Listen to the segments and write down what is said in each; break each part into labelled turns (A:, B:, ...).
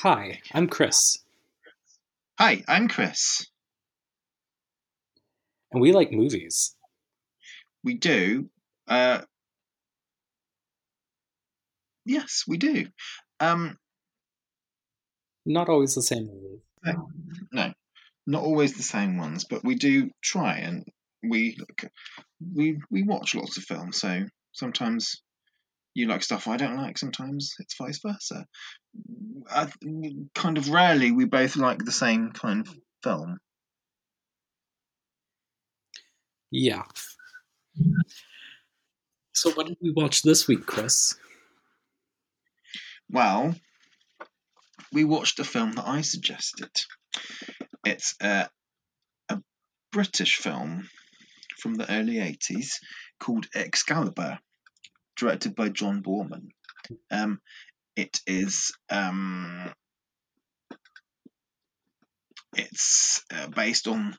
A: Hi, I'm Chris,
B: Hi, I'm Chris.
A: and we like movies.
B: We do. Uh, yes, we do. Um,
A: Not always the same movie.
B: no, not always the same ones, but we do try and we look, we we watch lots of films. So sometimes you like stuff I don't like. Sometimes it's vice versa. I, kind of rarely we both like the same kind of film.
A: Yeah. So, what did we watch this week, Chris?
B: Well, we watched a film that I suggested. It's a, a British film from the early 80s called Excalibur, directed by John Boorman. Um, it is um, it's uh, based on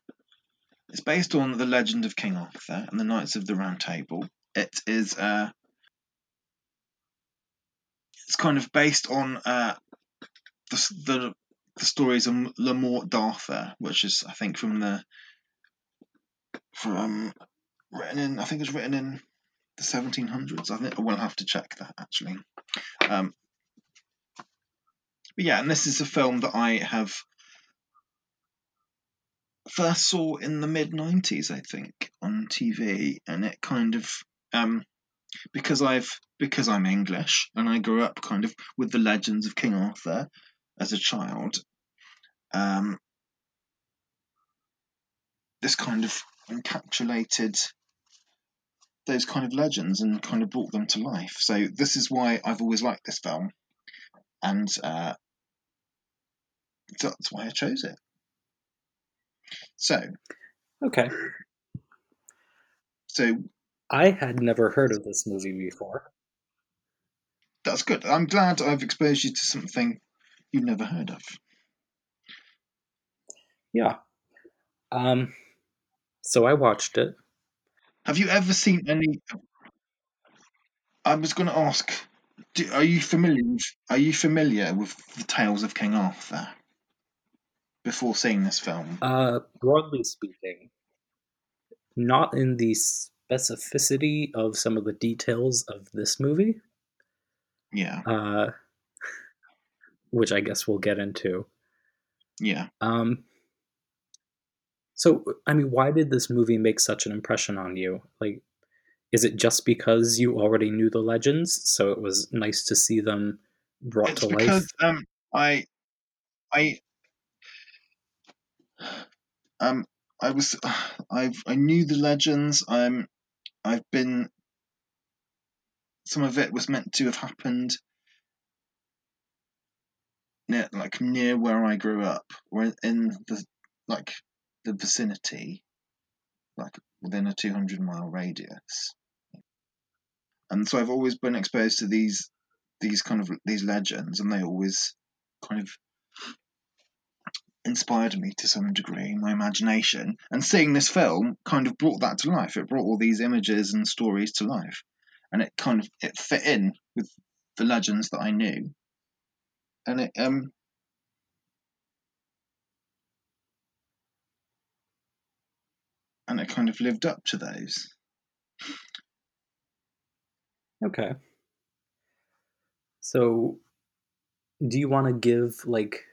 B: it's based on the legend of King Arthur and the Knights of the Round Table. It is uh, it's kind of based on uh, the, the the stories of Le Morte d'Arthur, which is I think from the from written in I think it's written in the 1700s. I think I will have to check that actually. Um, but yeah, and this is a film that I have first saw in the mid 90s, I think, on TV, and it kind of um, because I've because I'm English and I grew up kind of with the legends of King Arthur as a child. Um, this kind of encapsulated those kind of legends and kind of brought them to life. So this is why I've always liked this film, and uh, that's why I chose it. So,
A: Okay.
B: so
A: I had never heard of this movie before.
B: that's good. I'm glad I've exposed you to something you've never heard of.
A: Yeah. Um, so I watched it.
B: Have you ever seen any? I was going to ask. Do, are you familiar? With, are you familiar with the tales of King Arthur? Before seeing this film,
A: Uh, broadly speaking, not in the specificity of some of the details of this movie,
B: yeah,
A: uh, which I guess we'll get into.
B: yeah.
A: Um, so, I mean, why did this movie make such an impression on you? Like, is it just because you already knew the legends, so it was nice to see them brought
B: It's
A: to life?
B: because um, I, I, um, I was, I've, I knew the legends. Um, I've been. Some of it was meant to have happened near, like near where I grew up, in the like the vicinity, like within a two hundred mile radius. And so I've always been exposed to these these kind of these legends, and they always kind of inspired me to some degree, my imagination. And seeing this film kind of brought that to life. It brought all these images and stories to life, and it kind of it fit in with the legends that I knew, and it um. And it kind of lived up to those.
A: Okay. So, do you want to give like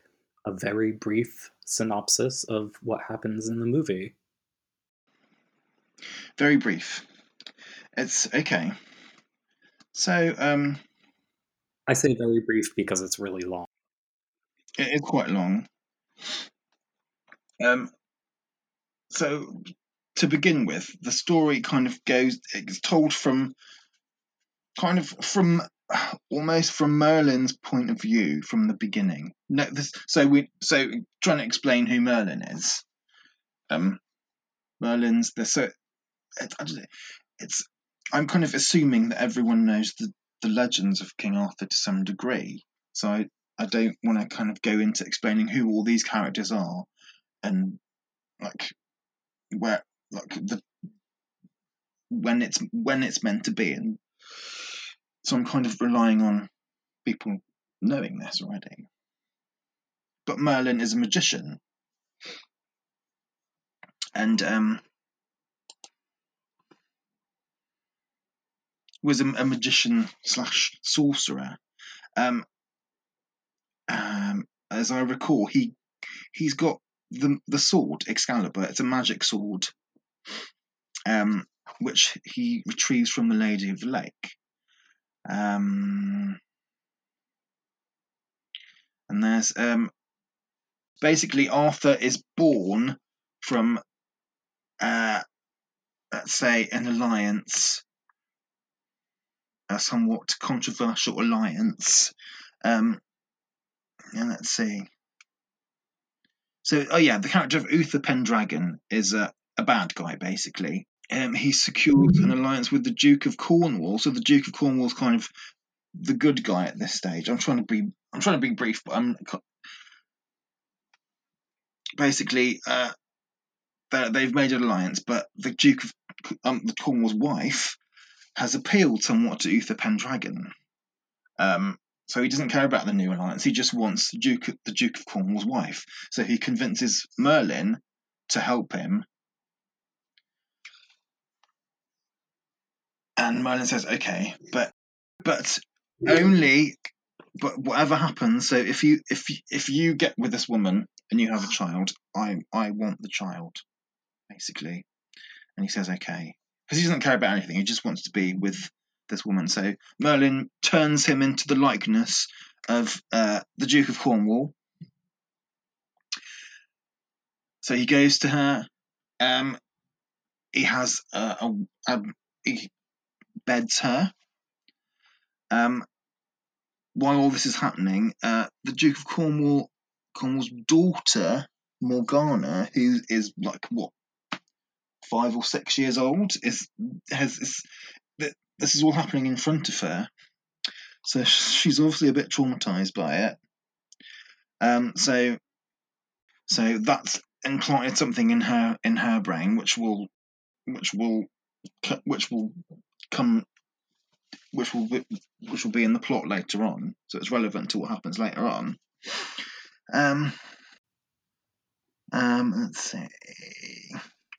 A: a very brief synopsis of what happens in the movie?
B: Very brief. It's okay. So um,
A: I say very brief because it's really long.
B: it is quite long. Um, so to begin with, the story kind of goes. It's told from kind of from almost from Merlin's point of view from the beginning. No, this, so we so trying to explain who Merlin is. Um, Merlin's the so it. It's. I'm kind of assuming that everyone knows the the legends of King Arthur to some degree. So I I don't want to kind of go into explaining who all these characters are and like where like the when it's when it's meant to be and so I'm kind of relying on people knowing this already. but Merlin is a magician, and um, was a, a magician slash sorcerer. Um, um, as I recall, he he's got the the sword Excalibur. It's a magic sword, um, which he retrieves from the Lady of the Lake. Um, and there's um, basically Arthur is born from, uh, let's say, an alliance, a somewhat controversial alliance. Um, and let's see. So, oh yeah, the character of Uther Pendragon is a, a bad guy, basically. Um, he secures an alliance with the Duke of Cornwall. So the Duke of Cornwall's kind of the good guy at this stage. I'm trying to be I'm trying to be brief, but I'm basically uh, they've made an alliance, but the Duke of um, the Cornwall's wife has appealed somewhat to Uther Pendragon. Um, so he doesn't care about the new alliance. He just wants the Duke, the Duke of Cornwall's wife. So he convinces Merlin to help him. And Merlin says, "Okay, but but only but whatever happens. So if you if if you get with this woman and you have a child, I I want the child, basically." And he says, "Okay," because he doesn't care about anything. He just wants to be with this woman. So Merlin turns him into the likeness of uh, the Duke of Cornwall. So he goes to her. Um, he has a, a, a he beds her. Um, while all this is happening, uh, the Duke of Cornwall, Cornwall's daughter Morgana, who is like what five or six years old, is has is, this is all happening in front of her. So she's obviously a bit traumatized by it. Um, so, so that's implanted something in her in her brain, which will, which will, which will come, which will be, which will be in the plot later on. So it's relevant to what happens later on. Um, um, let's see.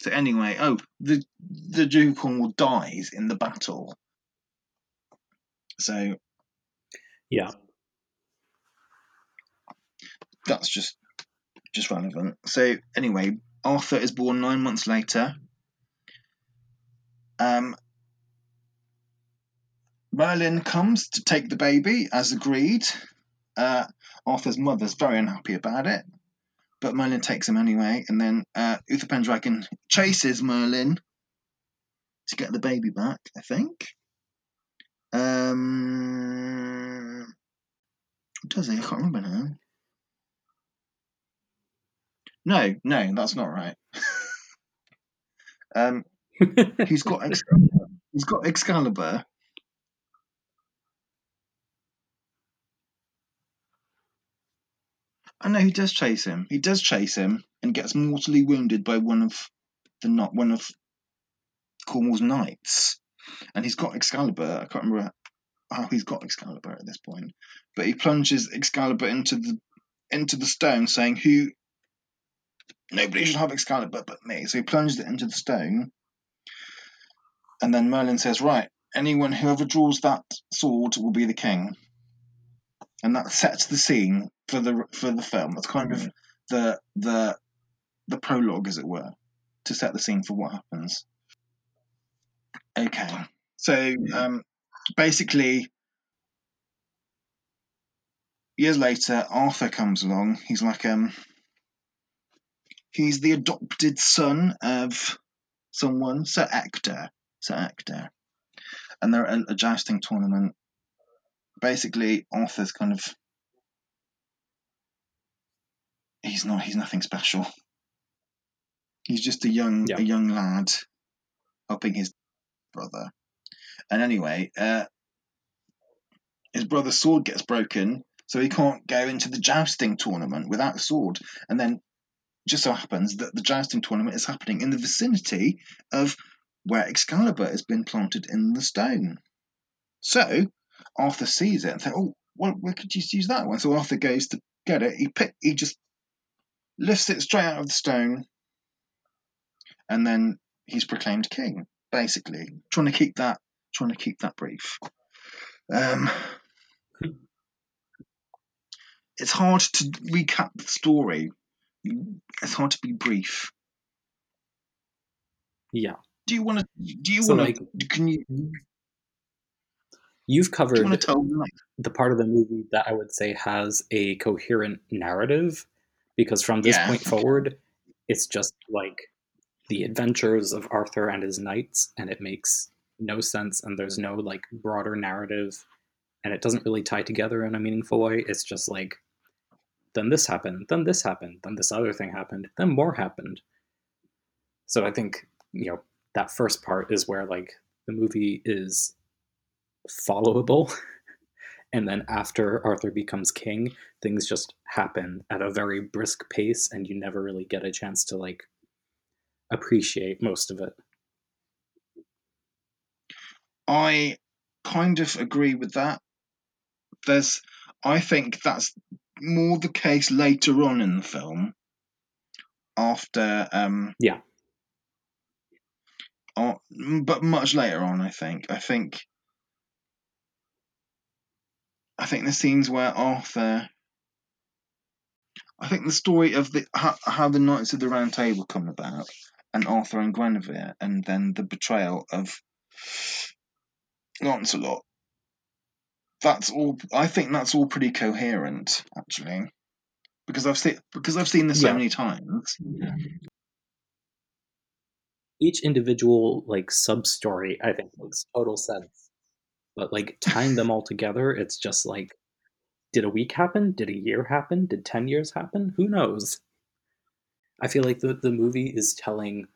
B: So anyway, oh, the the Duke of Cornwall dies in the battle, so
A: yeah,
B: that's just just relevant. So anyway, Arthur is born nine months later. Um, Merlin comes to take the baby as agreed. Uh, Arthur's mother's very unhappy about it, but Merlin takes him anyway. And then uh, Uther Pendragon chases Merlin to get the baby back, I think. Um, does he? I can't remember now. No, no, that's not right. um, he's got Excalibur. He's got Excalibur. I know he does chase him. He does chase him and gets mortally wounded by one of the not one of Cornwall's knights and he's got Excalibur. I can't remember how he's got Excalibur at this point, but he plunges Excalibur into the into the stone, saying, "Who? Nobody should have Excalibur but me." So he plunges it into the stone, and then Merlin says, "Right, anyone whoever draws that sword will be the king," and that sets the scene for the for the film. That's kind of the the the prologue, as it were, to set the scene for what happens. Okay. So um, basically, years later, Arthur comes along. He's like um, he's the adopted son of someone, Sir Ector. Sir Ector, and they're at a jousting tournament. Basically, Arthur's kind of he's not he's nothing special. He's just a young yeah. a young lad helping his brother. And anyway, uh, his brother's sword gets broken, so he can't go into the jousting tournament without a sword. And then just so happens that the jousting tournament is happening in the vicinity of where Excalibur has been planted in the stone. So Arthur sees it and thinks, "Oh, well, where could you use that one?" So Arthur goes to get it. He pick, he just lifts it straight out of the stone, and then he's proclaimed king. Basically, trying to keep that trying to keep that brief. Um, it's hard to recap the story. It's hard to be brief.
A: Yeah.
B: Do you want to? Do you
A: So,
B: want
A: like,
B: to? Can you?
A: You've covered the part of the movie that I would say has a coherent narrative because from this
B: Yeah.
A: point forward, it's just like the adventures of Arthur and his knights, and it makes no sense, and there's no like broader narrative, and it doesn't really tie together in a meaningful way. It's just like, then this happened, then this happened, then this other thing happened, then more happened. So I think, you know, that first part is where like the movie is followable. and then after Arthur becomes king, things just happen at a very brisk pace and you never really get a chance to like appreciate most of it.
B: I kind of agree with that. There's, I think that's more the case later on in the film. After, um,
A: Yeah.
B: uh, but much later on, I think. I think, I think the scenes where Arthur, I think the story of the how, how the Knights of the Round Table come about, and Arthur and Guinevere, and then the betrayal of Lancelot. That's all. I think that's all pretty coherent, actually, because I've seen because I've seen this so many times.
A: Each individual like sub story I think makes total sense. But like tying them all together, it's just like did a week happen? Did a year happen? Did 10 years happen? Who knows? I feel like the, the movie is telling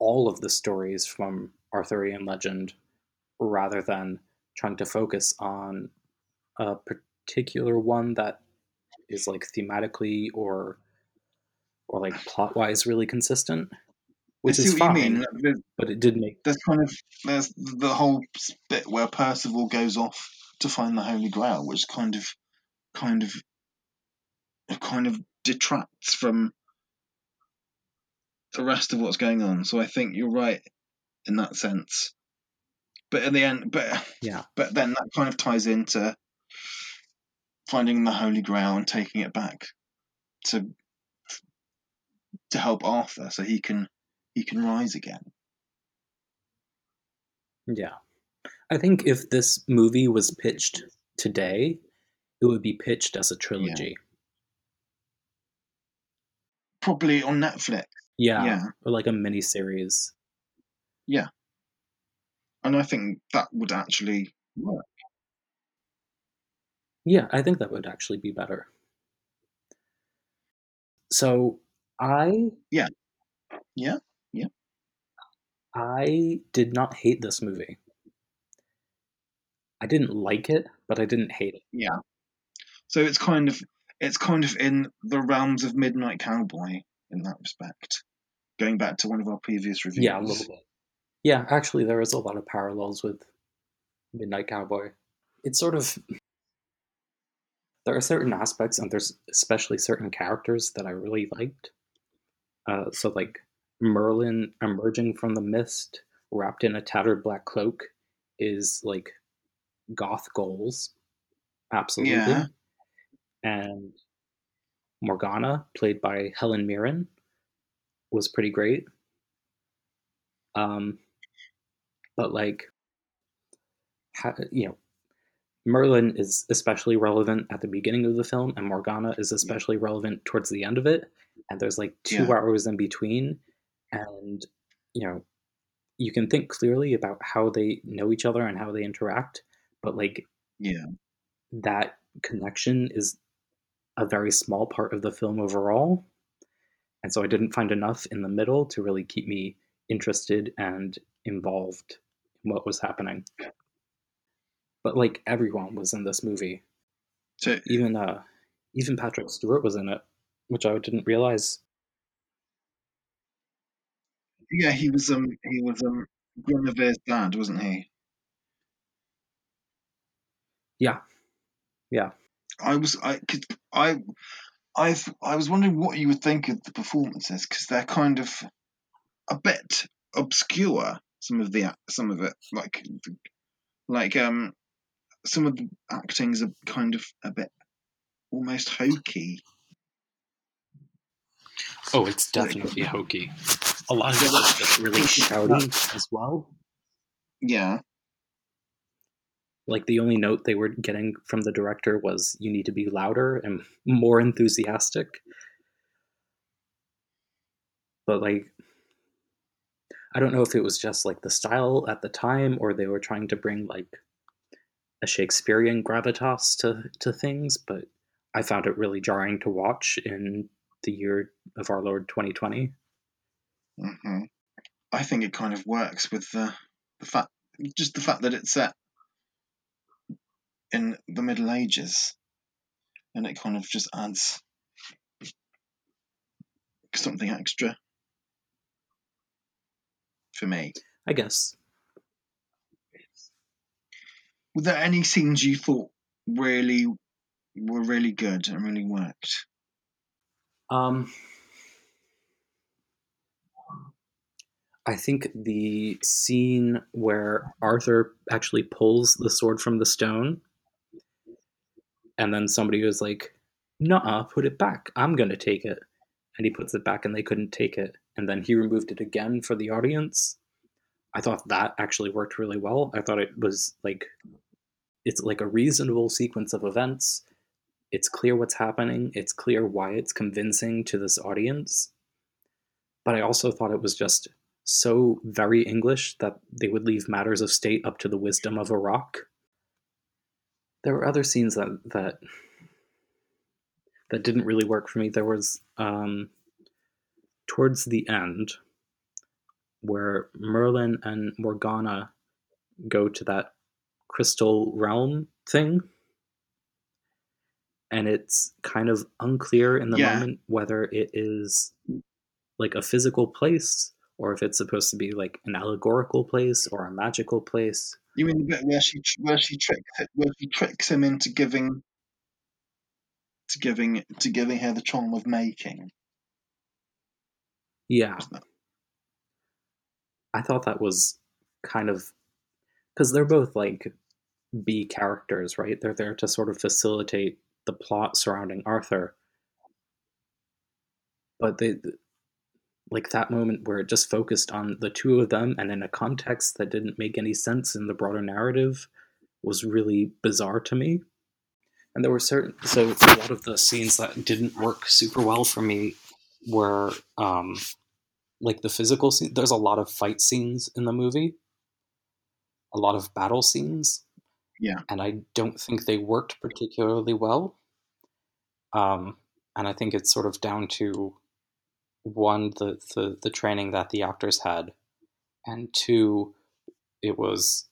A: all of the stories from Arthurian legend rather than trying to focus on a particular one that is like thematically or or like plot wise really consistent, which is
B: what
A: fine.
B: you mean. There's,
A: But it did make
B: there's kind of there's the whole bit where Percival goes off to find the Holy Grail, which kind of kind of kind of detracts from the rest of what's going on. So I think you're right in that sense. But in the end, but
A: yeah
B: but then that kind of ties into finding the Holy Grail and taking it back to to help Arthur so he can he can rise again.
A: Yeah. I think if this movie was pitched today, it would be pitched as a trilogy.
B: Probably on Netflix.
A: Yeah.
B: Yeah.
A: Or like a mini series. Yeah.
B: And I think that would actually work.
A: Yeah, I think that would actually be better. So I
B: Yeah. Yeah.
A: I did not hate this movie. I didn't like it, but I didn't hate it.
B: Yeah. So it's kind of it's kind of in the realms of Midnight Cowboy in that respect. Going back to one of our previous reviews.
A: Yeah, a little bit. Yeah, actually there is a lot of parallels with Midnight Cowboy. It's sort of there are certain aspects and there's especially certain characters that I really liked. Uh, so like Merlin emerging from the mist, wrapped in a tattered black cloak, is like goth goals, absolutely.
B: Yeah.
A: And Morgana, played by Helen Mirren, was pretty great. Um, but like, ha- you know, Merlin is especially relevant at the beginning of the film, and Morgana is especially relevant towards the end of it. And there's like two
B: Yeah.
A: hours in between, and you know, you can think clearly about how they know each other and how they interact, but like
B: Yeah.
A: that connection is a very small part of the film overall. And so I didn't find enough in the middle to really keep me interested and involved in what was happening. But like everyone was in this movie.
B: So
A: Even uh even Patrick Stewart was in it, which I didn't realize.
B: Yeah, he was um he was um Guinevere's dad, wasn't he?
A: Yeah. Yeah.
B: I was I could I I I was wondering what you would think of the performances because they're kind of a bit obscure. Some of the some of it like like um some of the acting's are kind of a bit almost hokey.
A: Oh, it's definitely hokey. A lot of it was just really shouty as well.
B: Yeah,
A: Like the only note they were getting from the director was you need to be louder and more enthusiastic. But like I don't know if it was just like the style at the time or they were trying to bring like a Shakespearean gravitas to to things, but I found it really jarring to watch in the year of our Lord 2020.
B: Hmm I think it kind of works with the the fact just the fact that it's set in the Middle Ages, and it kind of just adds something extra for me.
A: I guess.
B: Were there any scenes you thought really were really good and really worked?
A: Um, I think the scene where Arthur actually pulls the sword from the stone, and then somebody was like, "Nuh-uh, put it back. I'm gonna take it," and he puts it back, and they couldn't take it, and then he removed it again for the audience. I thought that actually worked really well. I thought it was like it's like a reasonable sequence of events. It's clear what's happening. It's clear why it's convincing to this audience. But I also thought it was just so very English that they would leave matters of state up to the wisdom of a rock. There were other scenes that that that didn't really work for me. There was um, towards the end where Merlin and Morgana go to that crystal realm thing and it's kind of unclear in the
B: Yeah.
A: moment whether it is like a physical place or if it's supposed to be like an allegorical place or a magical place.
B: You mean the bit where she where she tricks it, where she tricks him into giving to giving to giving her the charm of making?
A: yeah. I thought that was kind of because they're both like b characters right? They're there to sort of facilitate the plot surrounding arthur. But they like that moment where it just focused on the two of them and in a context that didn't make any sense in the broader narrative was really bizarre to me. And there were certain so a lot of the scenes that didn't work super well for me were um like the physical scene there's a lot of fight scenes in the movie. A lot of battle scenes.
B: Yeah.
A: and i don't think they worked particularly well. Um and i think it's sort of down to one the the, the training that the actors had and two it was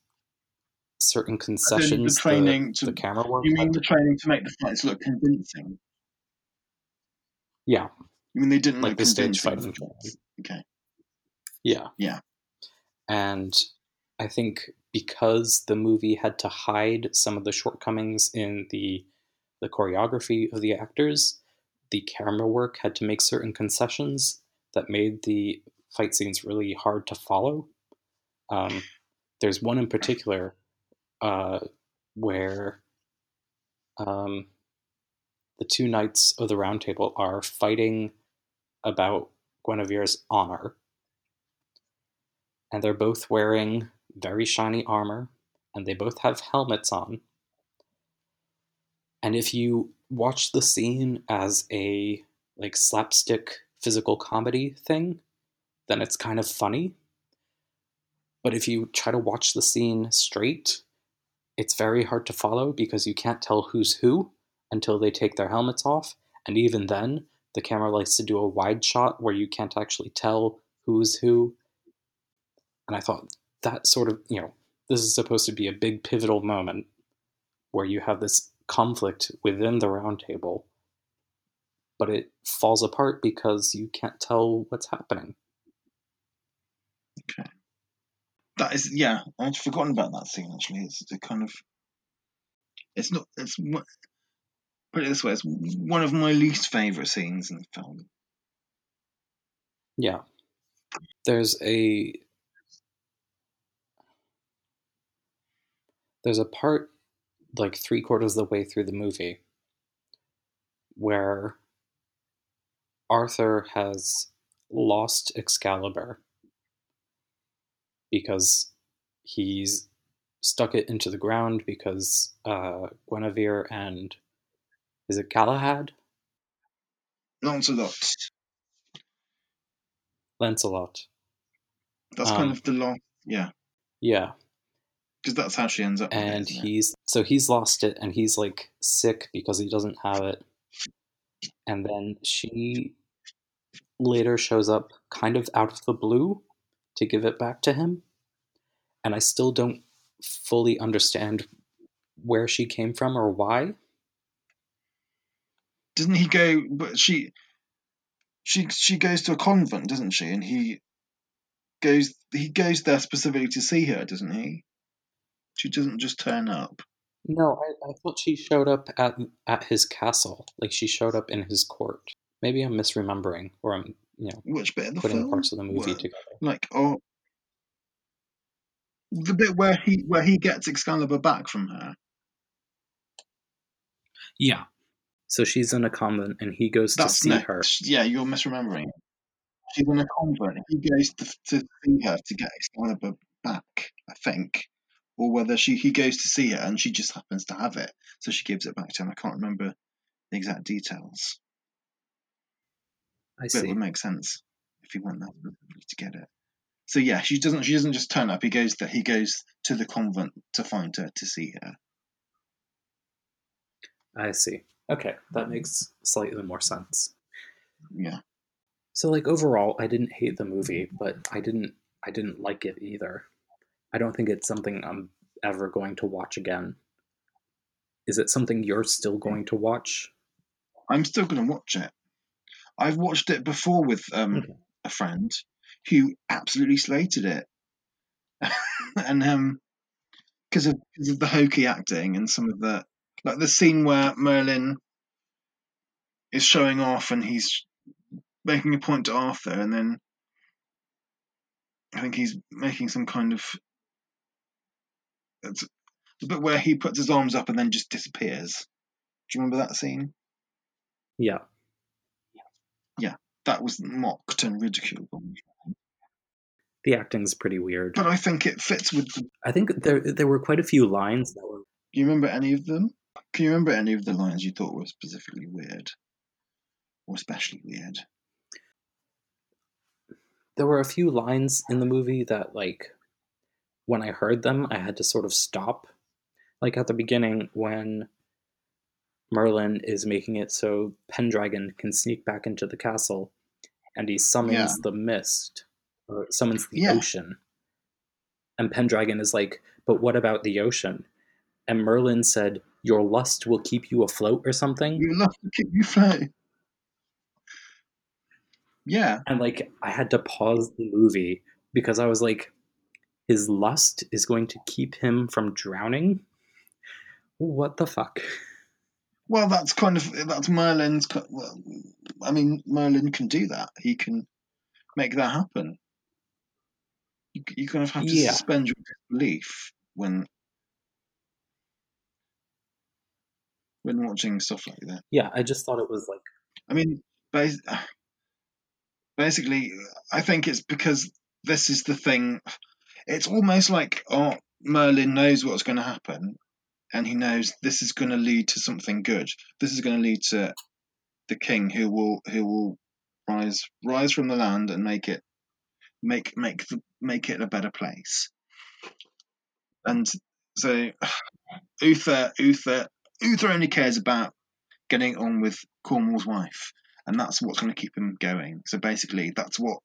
A: certain concessions the-
B: training
A: the,
B: to-
A: camera work
B: You mean the training to make the fights look convincing?
A: yeah
B: You mean they didn't
A: like the stage fighting
B: Okay.
A: Yeah.
B: Yeah.
A: And I think because the movie had to hide some of the shortcomings in the the choreography of the actors, the camera work had to make certain concessions that made the fight scenes really hard to follow. Um, there's one in particular uh, where um, the two knights of the Round Table are fighting about Guinevere's honor and they're both wearing very shiny armor and they both have helmets on. And if you watch the scene as a like slapstick physical comedy thing, then it's kind of funny. But if you try to watch the scene straight, it's very hard to follow because you can't tell who's who until they take their helmets off. And even then, the camera likes to do a wide shot where you can't actually tell who's who and I thought that sort of, you know, this is supposed to be a big pivotal moment where you have this conflict within the roundtable, but it falls apart because you can't tell what's happening. Okay.
B: That is, yeah, I'd forgotten about that scene actually. It's a kind of, it's not, it's, put it this way: it's one of my least favorite scenes in the film.
A: Yeah. There's a there's a part like three quarters of the way through the movie where Arthur has lost Excalibur because he's stuck it into the ground because uh, Guinevere and is it Galahad?
B: Lancelot.
A: Lancelot.
B: That's
A: Um,
B: kind of the last, yeah,
A: Yeah.
B: Because that's how she ends up. it,
A: and
B: it?
A: he's so he's lost it and he's like sick because he doesn't have it and then she later shows up kind of out of the blue to give it back to him and i still don't fully understand where she came from or why
B: doesn't he go? But she, she, she goes to a convent, doesn't she? And he goes, he goes there specifically to see her, doesn't he? She doesn't just turn up.
A: no I, I thought she showed up at at his castle like she showed up in his court maybe i'm misremembering or i'm you know
B: Which bit of the
A: putting
B: film?
A: parts of the movie
B: Well,
A: together
B: Like, oh, the bit where he where he gets Excalibur back from her.
A: yeah so she's in a convent and he goes
B: That's
A: to see
B: next.
A: her
B: Yeah, you're misremembering. She's in a convent. And he goes to, to see her to get Excalibur back, I think, or whether she he goes to see her and she just happens to have it, so she gives it back to him. I can't remember the exact details,
A: i
B: but it would make sense if he went there to get it. So yeah, she doesn't. She doesn't just turn up. He goes there. He goes to the convent to find her to see her.
A: I see. Okay, that makes slightly more sense.
B: Yeah.
A: So like overall, I didn't hate the movie, but I didn't I didn't like it either. I don't think it's something I'm ever going to watch again. Is it something you're still going to watch?
B: I'm still going to watch it. I've watched it before with um,
A: Okay.
B: a friend who absolutely slated it, and um, because of, 'cause of the hokey acting and some of the like the scene where Merlin is showing off and he's making a point to Arthur, and then I think he's making some kind of it's the bit where he puts his arms up and then just disappears. Do you remember that scene?
A: Yeah.
B: Yeah, that was mocked and ridiculed.
A: The acting's pretty weird.
B: But I think it fits with the
A: I think there there were quite a few lines that were
B: Do you remember any of them? Can you remember any of the lines you thought were specifically weird? Or especially weird?
A: there were a few lines in the movie that like when I heard them, I had to sort of stop. Like at the beginning when Merlin is making it so Pendragon can sneak back into the castle and he summons
B: Yeah.
A: the mist or summons the
B: Yeah.
A: ocean. And Pendragon is like, "But what about the ocean?" And Merlin said, "Your lust will keep you afloat or something."
B: You love to keep you float. Yeah,
A: and like I had to pause the movie because I was like, his lust is going to keep him from drowning. What the fuck?
B: well, that's kind of that's Merlin's. Well, I mean, Merlin can do that. He can make that happen. You, you kind of have to
A: Yeah.
B: suspend your disbelief when when watching stuff like that.
A: Yeah, I just thought it was like
B: I mean, bas- basically, I think it's because this is the thing. It's almost like oh, Merlin knows what's going to happen, and he knows this is going to lead to something good. This is going to lead to the king who will who will rise rise from the land and make it make make the, make it a better place. And so, Uther Uther Uther only cares about getting on with Cornwall's wife, and that's what's going to keep him going. So basically, that's what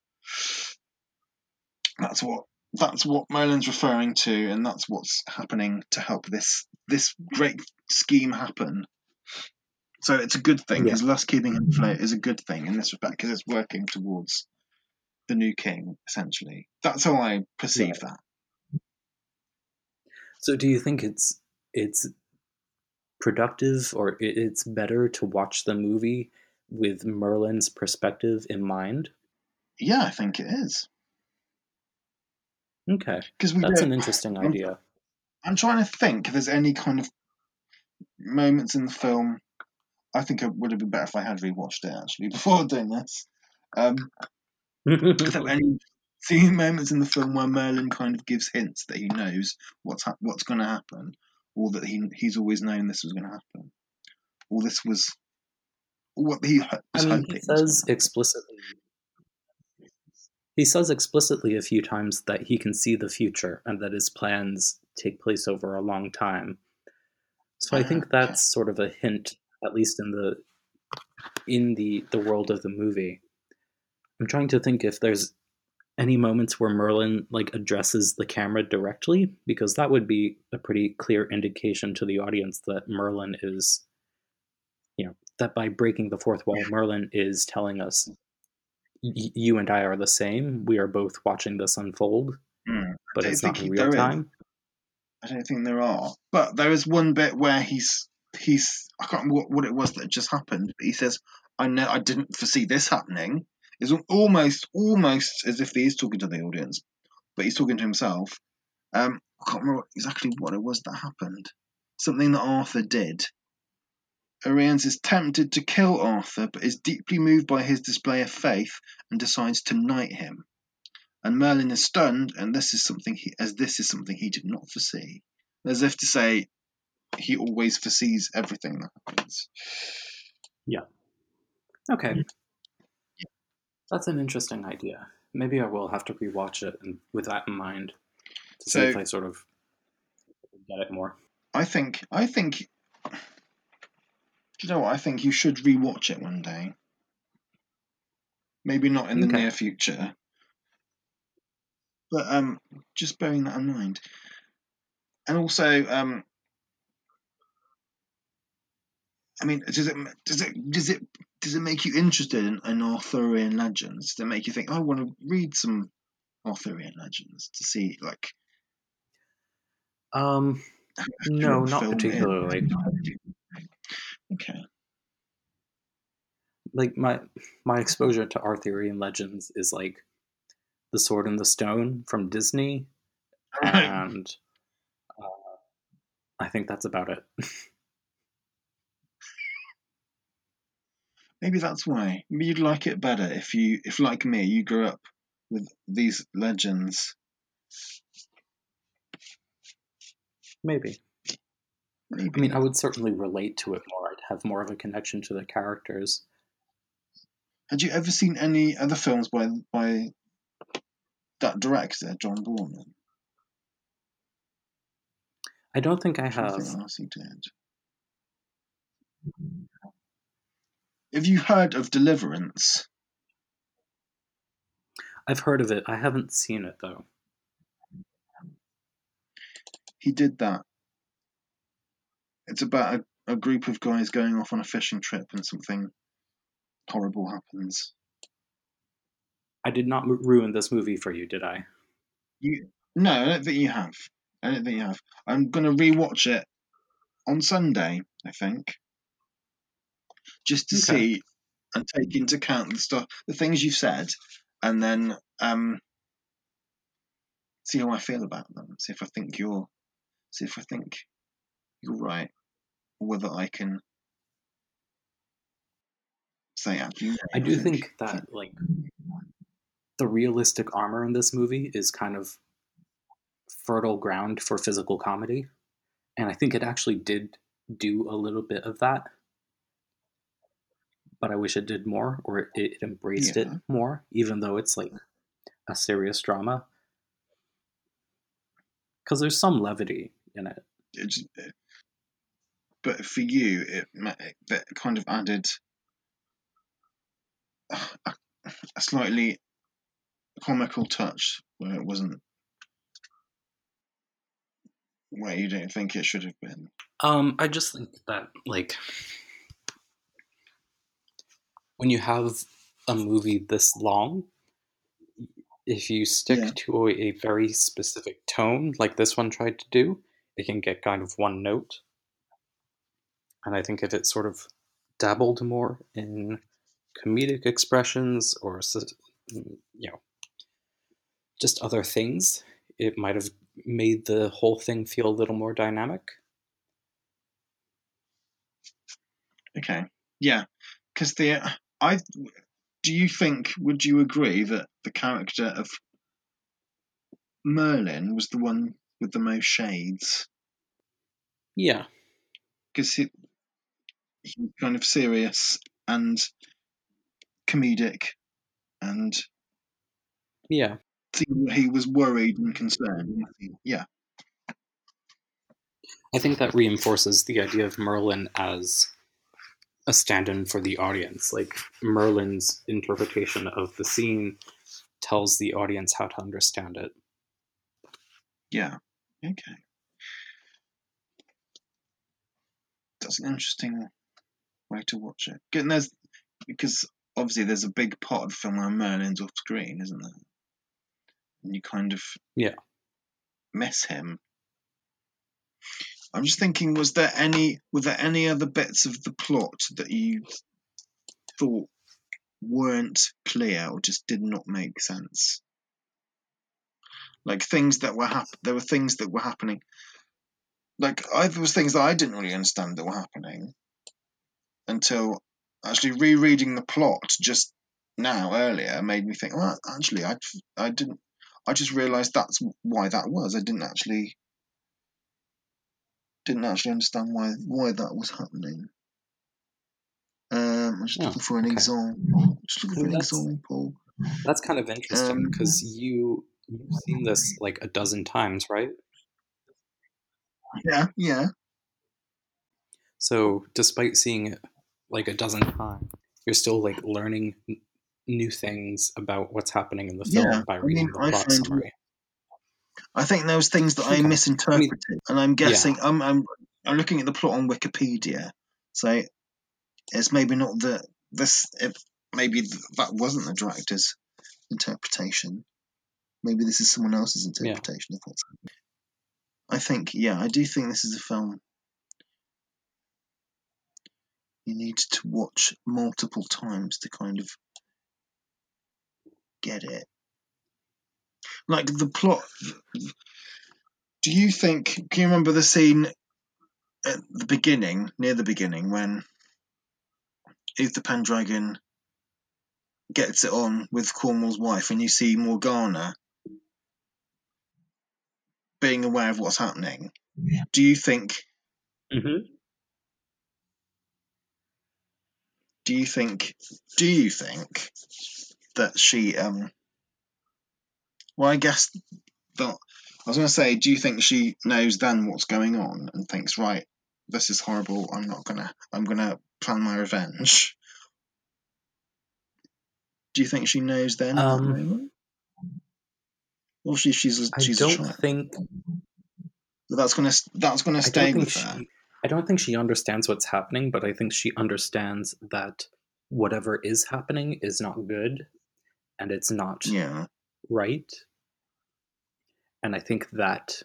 B: that's what that's what Merlin's referring to, and that's what's happening to help this this great scheme happen. So it's a good thing.
A: Yeah.
B: His lust keeping him afloat is a good thing in this respect because it's working towards the new king. Essentially, that's how I perceive
A: Right.
B: that.
A: so do you think it's it's productive or it's better to watch the movie with Merlin's perspective in mind?
B: Yeah, I think it is.
A: Okay, because that's an interesting
B: I'm,
A: idea.
B: I'm trying to think if there's any kind of moments in the film. I think it would have been better if I had rewatched it actually before doing this. Um, is there any seeing moments in the film where Merlin kind of gives hints that he knows what's ha- what's going to happen, or that he he's always known this was going to happen, or this was what he was I mean, hoping.
A: He says explicitly. He says explicitly a few times that he can see the future and that his plans take place over a long time. So I think ah, that's sort of a hint, at least in the in the the world of the movie. I'm trying to think if there's any moments where Merlin like addresses the camera directly because that would be a pretty clear indication to the audience that Merlin is you know that by breaking the fourth wall Merlin is telling us you and I are the same we are both watching this unfold mm, but it's not in real time
B: I don't think there are but there is one bit where he's he's I can't remember what, what it was that just happened but he says I know I didn't foresee this happening it's almost almost as if he is talking to the audience, but he's talking to himself. Um, I can't remember exactly what it was that happened. Something that Arthur did. Uriens is tempted to kill Arthur, but is deeply moved by his display of faith and decides to knight him. And Merlin is stunned, and this is something he, as this is something he did not foresee, as if to say, he always foresees everything that happens.
A: Yeah. Okay. That's an interesting idea. Maybe I will have to rewatch it and with that in mind to so, see if I sort of get it more.
B: I think I think you know what? I think you should rewatch it one day. Maybe not in the okay. near future. But um just bearing that in mind. And also, um I mean, does it does it does it does it make you interested in, in Arthurian legends? Does it make you think, oh, I want to read some Arthurian legends to see, like,
A: um, no, not particularly.
B: Okay.
A: Like my my exposure to Arthurian legends is like the Sword and the Stone from Disney, right. and uh, I think that's about it.
B: Maybe that's why. Maybe you'd like it better if you, if like me, you grew up with these legends.
A: Maybe. Maybe. I mean, I would certainly relate to it more. Have more of a connection to the characters.
B: Had you ever seen any other films by by that director, John Boorman?
A: I don't think I have.
B: Else he did. Have you heard of Deliverance?
A: I've heard of it. I haven't seen it though.
B: He did that. It's about a, a group of guys going off on a fishing trip and something horrible happens.
A: I did not ruin this movie for you, did I?
B: You no, I don't think you have. I don't think you have. I'm gonna rewatch it on Sunday. I think just to okay. see and take into account the stuff, the things you've said, and then um, see how I feel about them. See if I think you're, see if I think you're right, whether I can say
A: you. I do think, think that like the realistic armor in this movie is kind of fertile ground for physical comedy, and I think it actually did do a little bit of that but I wish it did more or it, it embraced yeah. it more, even though it's like a serious drama. Because there's some levity in it.
B: It's, eh, but for you, it, it kind of added a, a slightly comical touch where it wasn't where you don't think it should have been.
A: Um, I just think that like when you have a movie this long, if you stick yeah. to a, a, very specific tone, like this one tried to do, it can get kind of one note. And I think if it sort of dabbled more in comedic expressions or you know just other things, it might have made the whole thing feel a little more dynamic.
B: Okay. Yeah. Because the I do you think would you agree that the character of Merlin was the one with the most shades?
A: Yeah.
B: Because he's kind of serious and comedic and
A: yeah.
B: he was worried and concerned yeah.
A: I think that reinforces the idea of merlin as a stand-in for the audience. Like merlin's interpretation of the scene tells the audience how to understand it.
B: Yeah. Okay. That's an interesting way to watch it and there's because obviously there's a big part of the film where Merlin's off screen, isn't there? And you kind of
A: yeah
B: miss him. I'm just thinking, was there any were there any other bits of the plot that you thought weren't clear or just did not make sense? Like things that were hap- there were things that were happening. Like I, there was things that I didn't really understand that were happening until actually rereading the plot just now earlier made me think, well, actually, I I didn't. I just realised that's why that was. I didn't actually didn't actually understand why why that was happening. Um, I'm just oh, looking for an okay. example. Just looking for an that's, example.
A: That's kind of interesting because um, you you've seen this like a dozen times, right?
B: Yeah, yeah.
A: So, despite seeing it like a dozen times, you're still like learning n- new things about what's happening in the film yeah, by reading I mean, the plot find, summary.
B: I think those things that okay. I misinterpreted, I mean, and I'm guessing yeah. I'm, I'm I'm looking at the plot on Wikipedia, so it's maybe not the this if maybe that wasn't the director's interpretation. Maybe this is someone else's interpretation yeah. of what's happening. I think, yeah, I do think this is a film you need to watch multiple times to kind of get it. Like the plot. Do you think? Can you remember the scene at the beginning, near the beginning, when Uther Pendragon gets it on with Cornwall's wife, and you see Morgana being aware of what's happening? Do you think?
A: Mm-hmm.
B: Do you think do you think that she um well I guess that I was going to say do you think she knows then what's going on and thinks right this is horrible. I'm not going to I'm going to plan my revenge. Do you think she knows then um, or she she's she's
A: I don't think
B: that's going to that's going to stay with her.
A: she, I don't think she understands what's happening, but I think she understands that whatever is happening is not good and it's not
B: yeah.
A: right. And I think that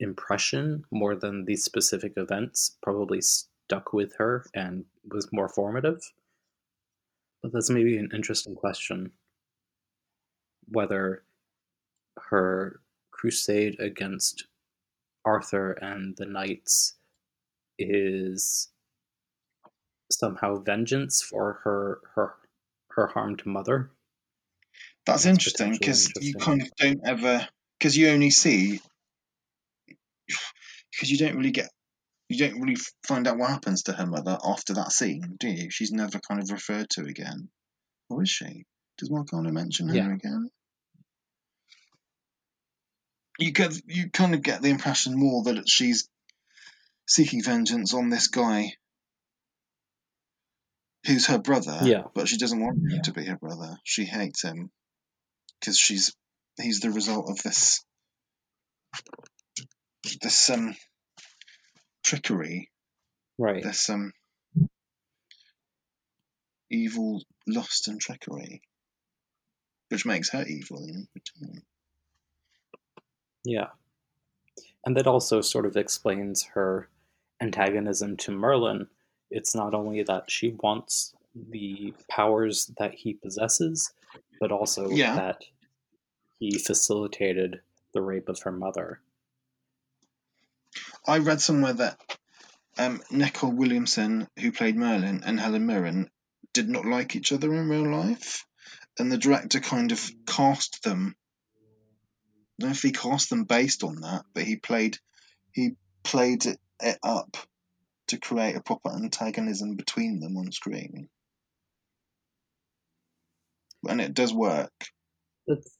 A: impression, more than these specific events, probably stuck with her and was more formative. But that's maybe an interesting question whether her crusade against Arthur and the knights is somehow vengeance for her her her harmed mother.
B: That's, That's interesting because you kind of don't ever because you only see because you don't really get you don't really find out what happens to her mother after that scene, do you? She's never kind of referred to again, or is she? Does Morgana mention her yeah. again? You get you kind of get the impression more that she's seeking vengeance on this guy who's her brother.
A: Yeah.
B: But she doesn't want him to be her brother. She hates him because she's he's the result of this this um trickery.
A: Right.
B: This um evil lust and trickery. Which makes her evil in return.
A: Yeah. And that also sort of explains her antagonism to Merlin it's not only that she wants the powers that he possesses, but also
B: Yeah.
A: that he facilitated the rape of her mother.
B: I read somewhere that um, Nicol Williamson, who played Merlin, and Helen Mirren did not like each other in real life, and the director kind of cast them. I don't know if he cast them based on that, but he played he played it, it up to create a proper antagonism between them on screen, and it does work.
A: It's,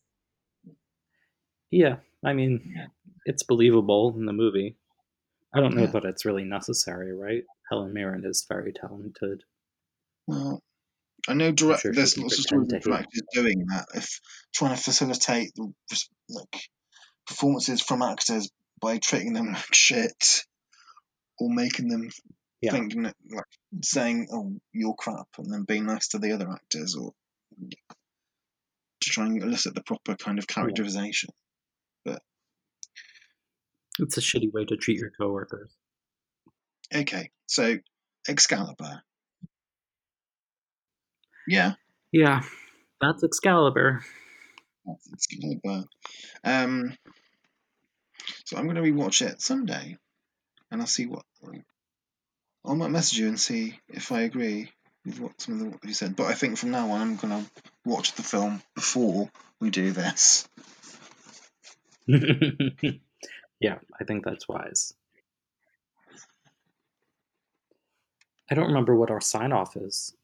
A: yeah, I mean, it's believable in the movie. I don't know
B: Yeah.
A: that it's really necessary, right? Helen Mirren is very talented.
B: Well, I know direct,
A: sure
B: there's lots of stories of
A: hate.
B: actors doing that, if trying to facilitate the like performances from actors by treating them like shit or making them
A: Yeah.
B: thinking like saying, "Oh, you're crap," and then being nice to the other actors, or to try and elicit the proper kind of characterization.
A: But It's a shitty way to treat your coworkers.
B: Okay, so Excalibur. Yeah,
A: Yeah, that's Excalibur.
B: that's Excalibur. Um, so I'm going to rewatch it someday, and I'll see what. I might message you and see if I agree with what some of the, what you said. But I think from now on, I'm going to watch the film before we do this.
A: yeah, I think that's wise. I don't remember what our sign off is.